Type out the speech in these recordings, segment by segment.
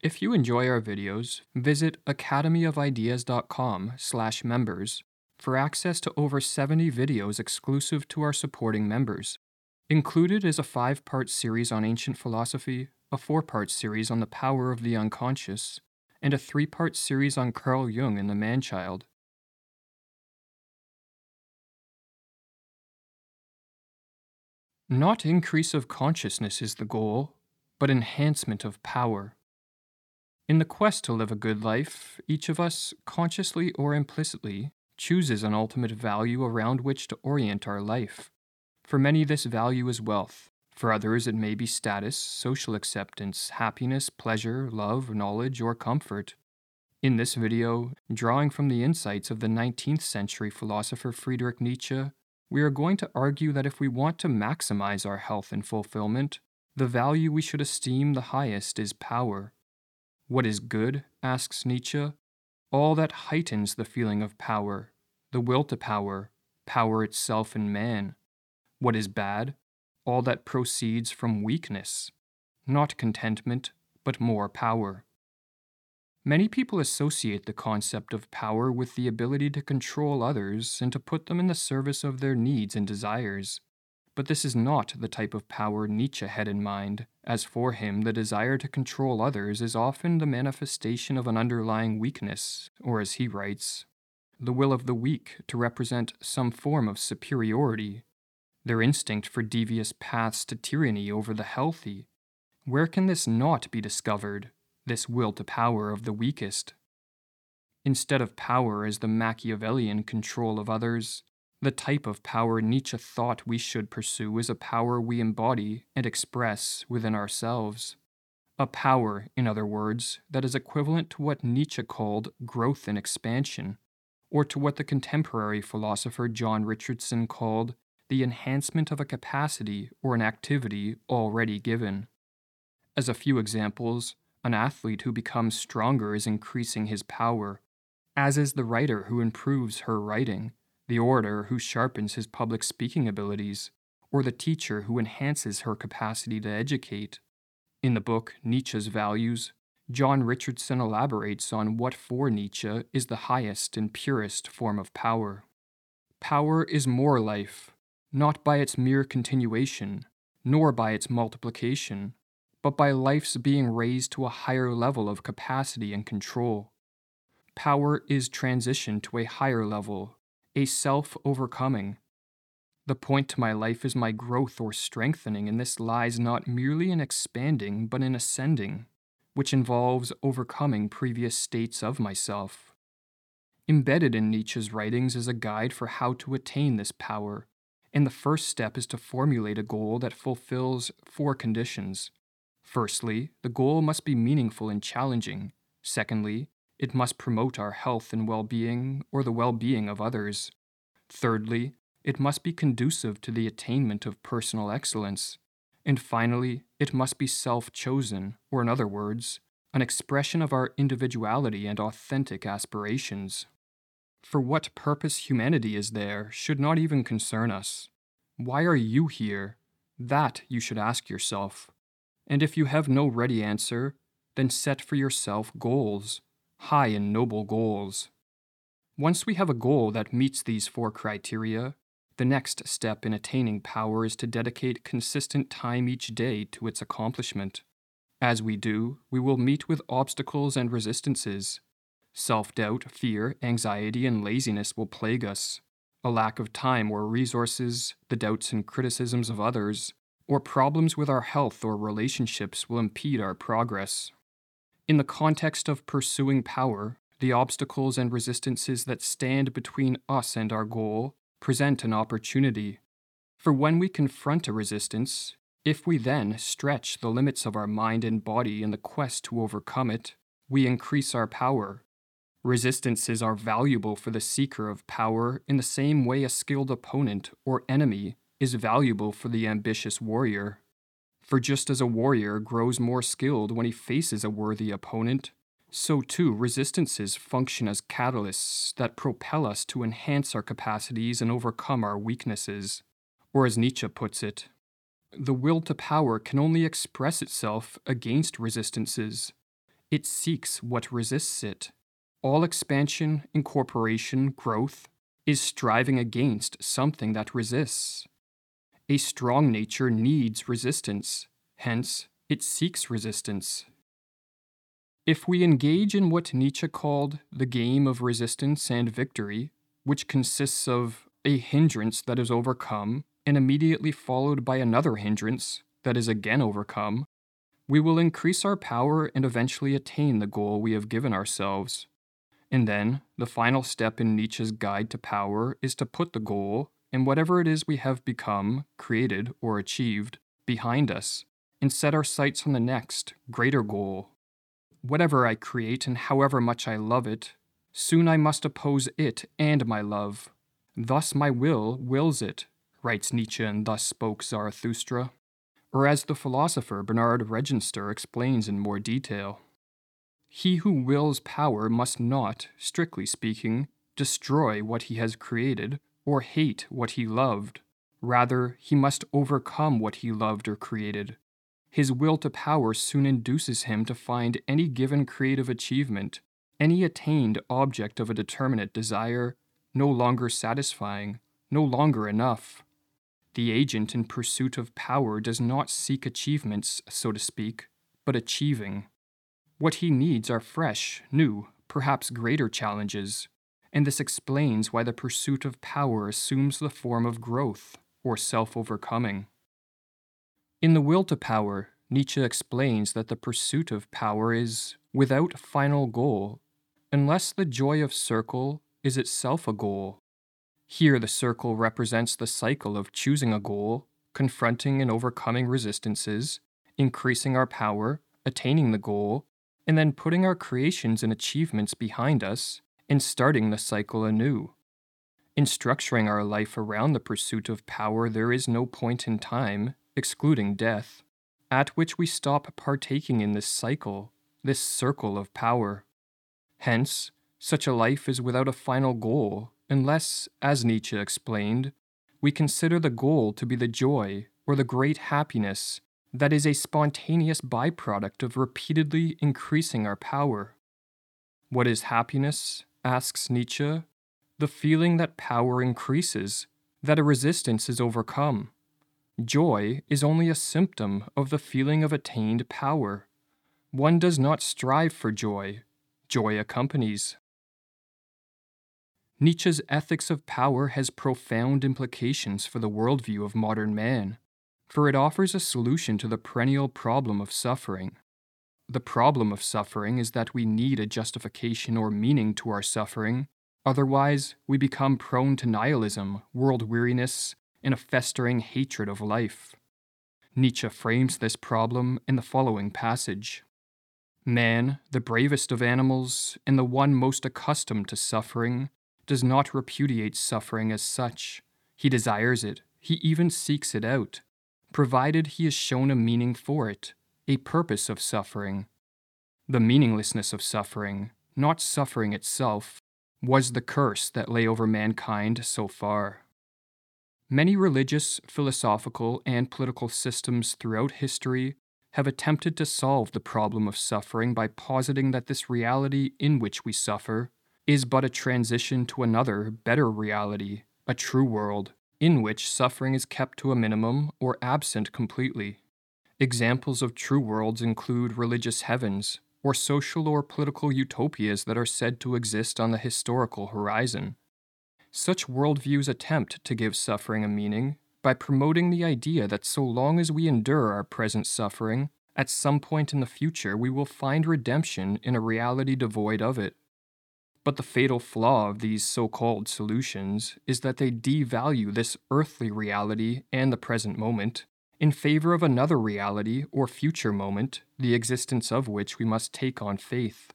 If you enjoy our videos, visit academyofideas.com slash members for access to over 70 videos exclusive to our supporting members. Included is a five-part series on ancient philosophy, a four-part series on the power of the unconscious, and a three-part series on Carl Jung and the man-child. Not increase of consciousness is the goal, but enhancement of power. In the quest to live a good life, each of us, consciously or implicitly, chooses an ultimate value around which to orient our life. For many, this value is wealth. For others, it may be status, social acceptance, happiness, pleasure, love, knowledge, or comfort. In this video, drawing from the insights of the 19th century philosopher Friedrich Nietzsche, we are going to argue that if we want to maximize our health and fulfillment, the value we should esteem the highest is power. What is good, asks Nietzsche? All that heightens the feeling of power, the will to power, power itself in man. What is bad? All that proceeds from weakness, not contentment, but more power. Many people associate the concept of power with the ability to control others and to put them in the service of their needs and desires. But this is not the type of power Nietzsche had in mind, as for him, the desire to control others is often the manifestation of an underlying weakness, or as he writes, the will of the weak to represent some form of superiority, their instinct for devious paths to tyranny over the healthy. Where can this not be discovered? this will to power of the weakest. Instead of power as the Machiavellian control of others, the type of power Nietzsche thought we should pursue is a power we embody and express within ourselves. A power, in other words, that is equivalent to what Nietzsche called growth and expansion, or to what the contemporary philosopher John Richardson called the enhancement of a capacity or an activity already given. As a few examples, an athlete who becomes stronger is increasing his power, as is the writer who improves her writing, the orator who sharpens his public speaking abilities, or the teacher who enhances her capacity to educate. In the book Nietzsche's Values, John Richardson elaborates on what for Nietzsche is the highest and purest form of power. Power is more life, not by its mere continuation, nor by its multiplication, but by life's being raised to a higher level of capacity and control. Power is transition to a higher level, a self overcoming. The point to my life is my growth or strengthening, and this lies not merely in expanding, but in ascending, which involves overcoming previous states of myself. Embedded in Nietzsche's writings is a guide for how to attain this power, and the first step is to formulate a goal that fulfills four conditions Firstly, the goal must be meaningful and challenging. Secondly, it must promote our health and well being or the well being of others. Thirdly, it must be conducive to the attainment of personal excellence. And finally, it must be self chosen, or in other words, an expression of our individuality and authentic aspirations. For what purpose humanity is there should not even concern us. Why are you here? That you should ask yourself. And if you have no ready answer, then set for yourself goals, high and noble goals. Once we have a goal that meets these four criteria, the next step in attaining power is to dedicate consistent time each day to its accomplishment. As we do, we will meet with obstacles and resistances. Self doubt, fear, anxiety, and laziness will plague us. A lack of time or resources, the doubts and criticisms of others, or problems with our health or relationships will impede our progress. In the context of pursuing power, the obstacles and resistances that stand between us and our goal present an opportunity. For when we confront a resistance, if we then stretch the limits of our mind and body in the quest to overcome it, we increase our power. Resistances are valuable for the seeker of power in the same way a skilled opponent or enemy is valuable for the ambitious warrior. For just as a warrior grows more skilled when he faces a worthy opponent, so too resistances function as catalysts that propel us to enhance our capacities and overcome our weaknesses. Or as Nietzsche puts it, the will to power can only express itself against resistances. it seeks what resists it. All expansion, incorporation, growth is striving against something that resists. A strong nature needs resistance, hence, it seeks resistance. If we engage in what Nietzsche called the game of resistance and victory, which consists of a hindrance that is overcome and immediately followed by another hindrance that is again overcome, we will increase our power and eventually attain the goal we have given ourselves. And then, the final step in Nietzsche's guide to power is to put the goal, and whatever it is we have become, created, or achieved, behind us, and set our sights on the next, greater goal Whatever I create and however much I love it, soon I must oppose it and my love. Thus my will wills it, writes Nietzsche, and thus spoke Zarathustra. Or as the philosopher Bernard Reginster explains in more detail. He who wills power must not, strictly speaking, destroy what he has created or hate what he loved. Rather, he must overcome what he loved or created, his will to power soon induces him to find any given creative achievement, any attained object of a determinate desire, no longer satisfying, no longer enough. The agent in pursuit of power does not seek achievements, so to speak, but achieving. What he needs are fresh, new, perhaps greater challenges, and this explains why the pursuit of power assumes the form of growth or self overcoming. In The Will to Power, Nietzsche explains that the pursuit of power is without final goal, unless the joy of circle is itself a goal. Here, the circle represents the cycle of choosing a goal, confronting and overcoming resistances, increasing our power, attaining the goal, and then putting our creations and achievements behind us and starting the cycle anew. In structuring our life around the pursuit of power, there is no point in time excluding death, at which we stop partaking in this cycle, this circle of power. Hence, such a life is without a final goal, unless, as Nietzsche explained, we consider the goal to be the joy or the great happiness that is a spontaneous byproduct of repeatedly increasing our power. What is happiness? Asks Nietzsche. The feeling that power increases, that a resistance is overcome, Joy is only a symptom of the feeling of attained power. One does not strive for joy, joy accompanies. Nietzsche's ethics of power has profound implications for the worldview of modern man, for it offers a solution to the perennial problem of suffering. The problem of suffering is that we need a justification or meaning to our suffering, otherwise, we become prone to nihilism, world weariness, and a festering hatred of life. Nietzsche frames this problem in the following passage. Man, the bravest of animals, and the one most accustomed to suffering, does not repudiate suffering as such. He desires it, he even seeks it out, provided he is shown a meaning for it, a purpose of suffering. The meaninglessness of suffering, not suffering itself, was the curse that lay over mankind so far. Many religious, philosophical, and political systems throughout history have attempted to solve the problem of suffering by positing that this reality in which we suffer is but a transition to another, better reality, a true world, in which suffering is kept to a minimum or absent completely. Examples of true worlds include religious heavens, or social or political utopias that are said to exist on the historical horizon. Such worldviews attempt to give suffering a meaning by promoting the idea that so long as we endure our present suffering, at some point in the future we will find redemption in a reality devoid of it. But the fatal flaw of these so called solutions is that they devalue this earthly reality and the present moment in favor of another reality or future moment, the existence of which we must take on faith.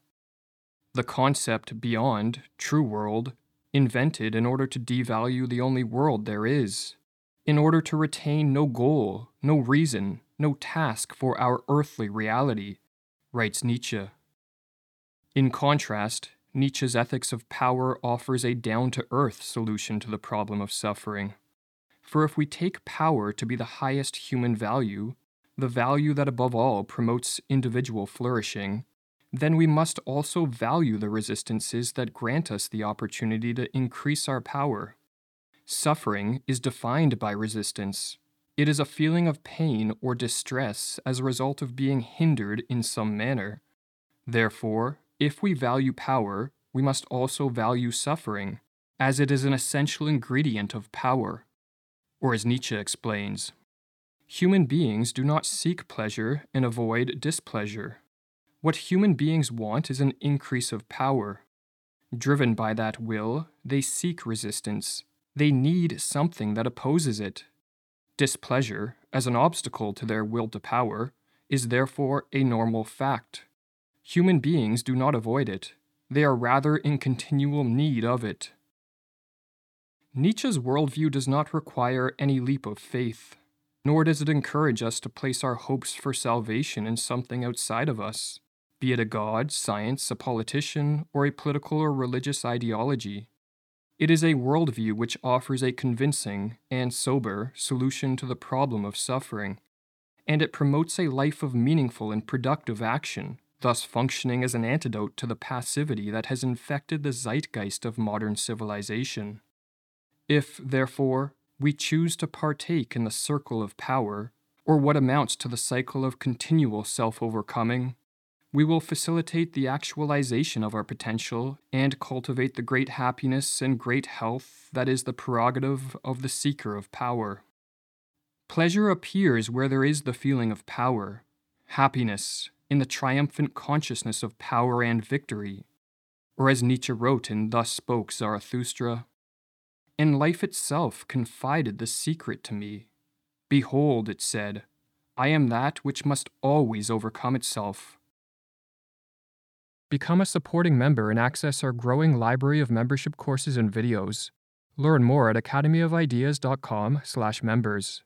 The concept beyond, true world, invented in order to devalue the only world there is, in order to retain no goal, no reason, no task for our earthly reality, writes Nietzsche. In contrast, Nietzsche's ethics of power offers a down to earth solution to the problem of suffering. For if we take power to be the highest human value, the value that above all promotes individual flourishing, then we must also value the resistances that grant us the opportunity to increase our power. Suffering is defined by resistance. It is a feeling of pain or distress as a result of being hindered in some manner. Therefore, if we value power, we must also value suffering, as it is an essential ingredient of power. Or as Nietzsche explains, human beings do not seek pleasure and avoid displeasure. What human beings want is an increase of power. Driven by that will, they seek resistance. They need something that opposes it. Displeasure, as an obstacle to their will to power, is therefore a normal fact. Human beings do not avoid it, they are rather in continual need of it. Nietzsche's worldview does not require any leap of faith, nor does it encourage us to place our hopes for salvation in something outside of us, be it a god, science, a politician, or a political or religious ideology. It is a worldview which offers a convincing and sober solution to the problem of suffering, and it promotes a life of meaningful and productive action thus functioning as an antidote to the passivity that has infected the zeitgeist of modern civilization. If, therefore, we choose to partake in the circle of power, or what amounts to the cycle of continual self overcoming, we will facilitate the actualization of our potential and cultivate the great happiness and great health that is the prerogative of the seeker of power. Pleasure appears where there is the feeling of power. Happiness, in the triumphant consciousness of power and victory. Or as Nietzsche wrote in Thus Spoke Zarathustra, and life itself confided the secret to me. Behold, it said, I am that which must always overcome itself. Become a supporting member and access our growing library of membership courses and videos. Learn more at academyofideas.com/members.